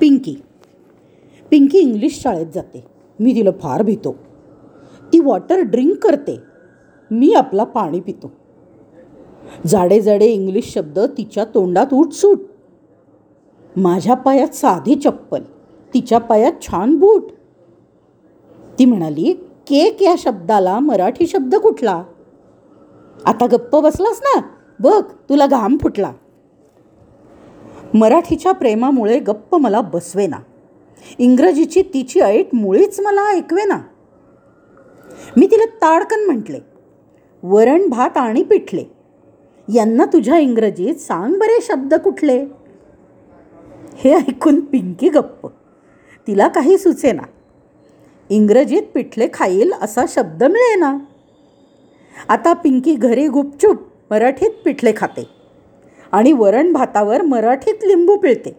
Pinky. Pinky English शाळेत जाते. मी तिला फार भितो. ती वॉटर ड्रिंक करते. मी आपला पाणी पितो. जाडे जाडे इंग्लिश शब्द तिच्या तोंडात उठसूट. माझ्या पायात साधी चप्पल. तिच्या पायात छान बूट. ती म्हणाली केक या शब्दाला मराठी शब्द कुठला? आता गप्प बसलास ना. बघ तुला घाम फुटला. मराठीच्या प्रेमामुळे गप्प मला बसवेना. इंग्रजीची तिची ऐट मुळीच मला ऐकवेना. मी तिला ताडकन म्हटले वरण भात आणि पिठले. यांना तुझ्या इंग्रजीत सांग बरे शब्द कुठले. हे ऐकून पिंकी गप्प तिला काही सुचेना. इंग्रजीत पिठले खाईल असा शब्द मिळेना. आता पिंकी घरी गुपचूप मराठीत पिठले खाते. आणि वरण भातावर मराठीत लिंबू पिळते.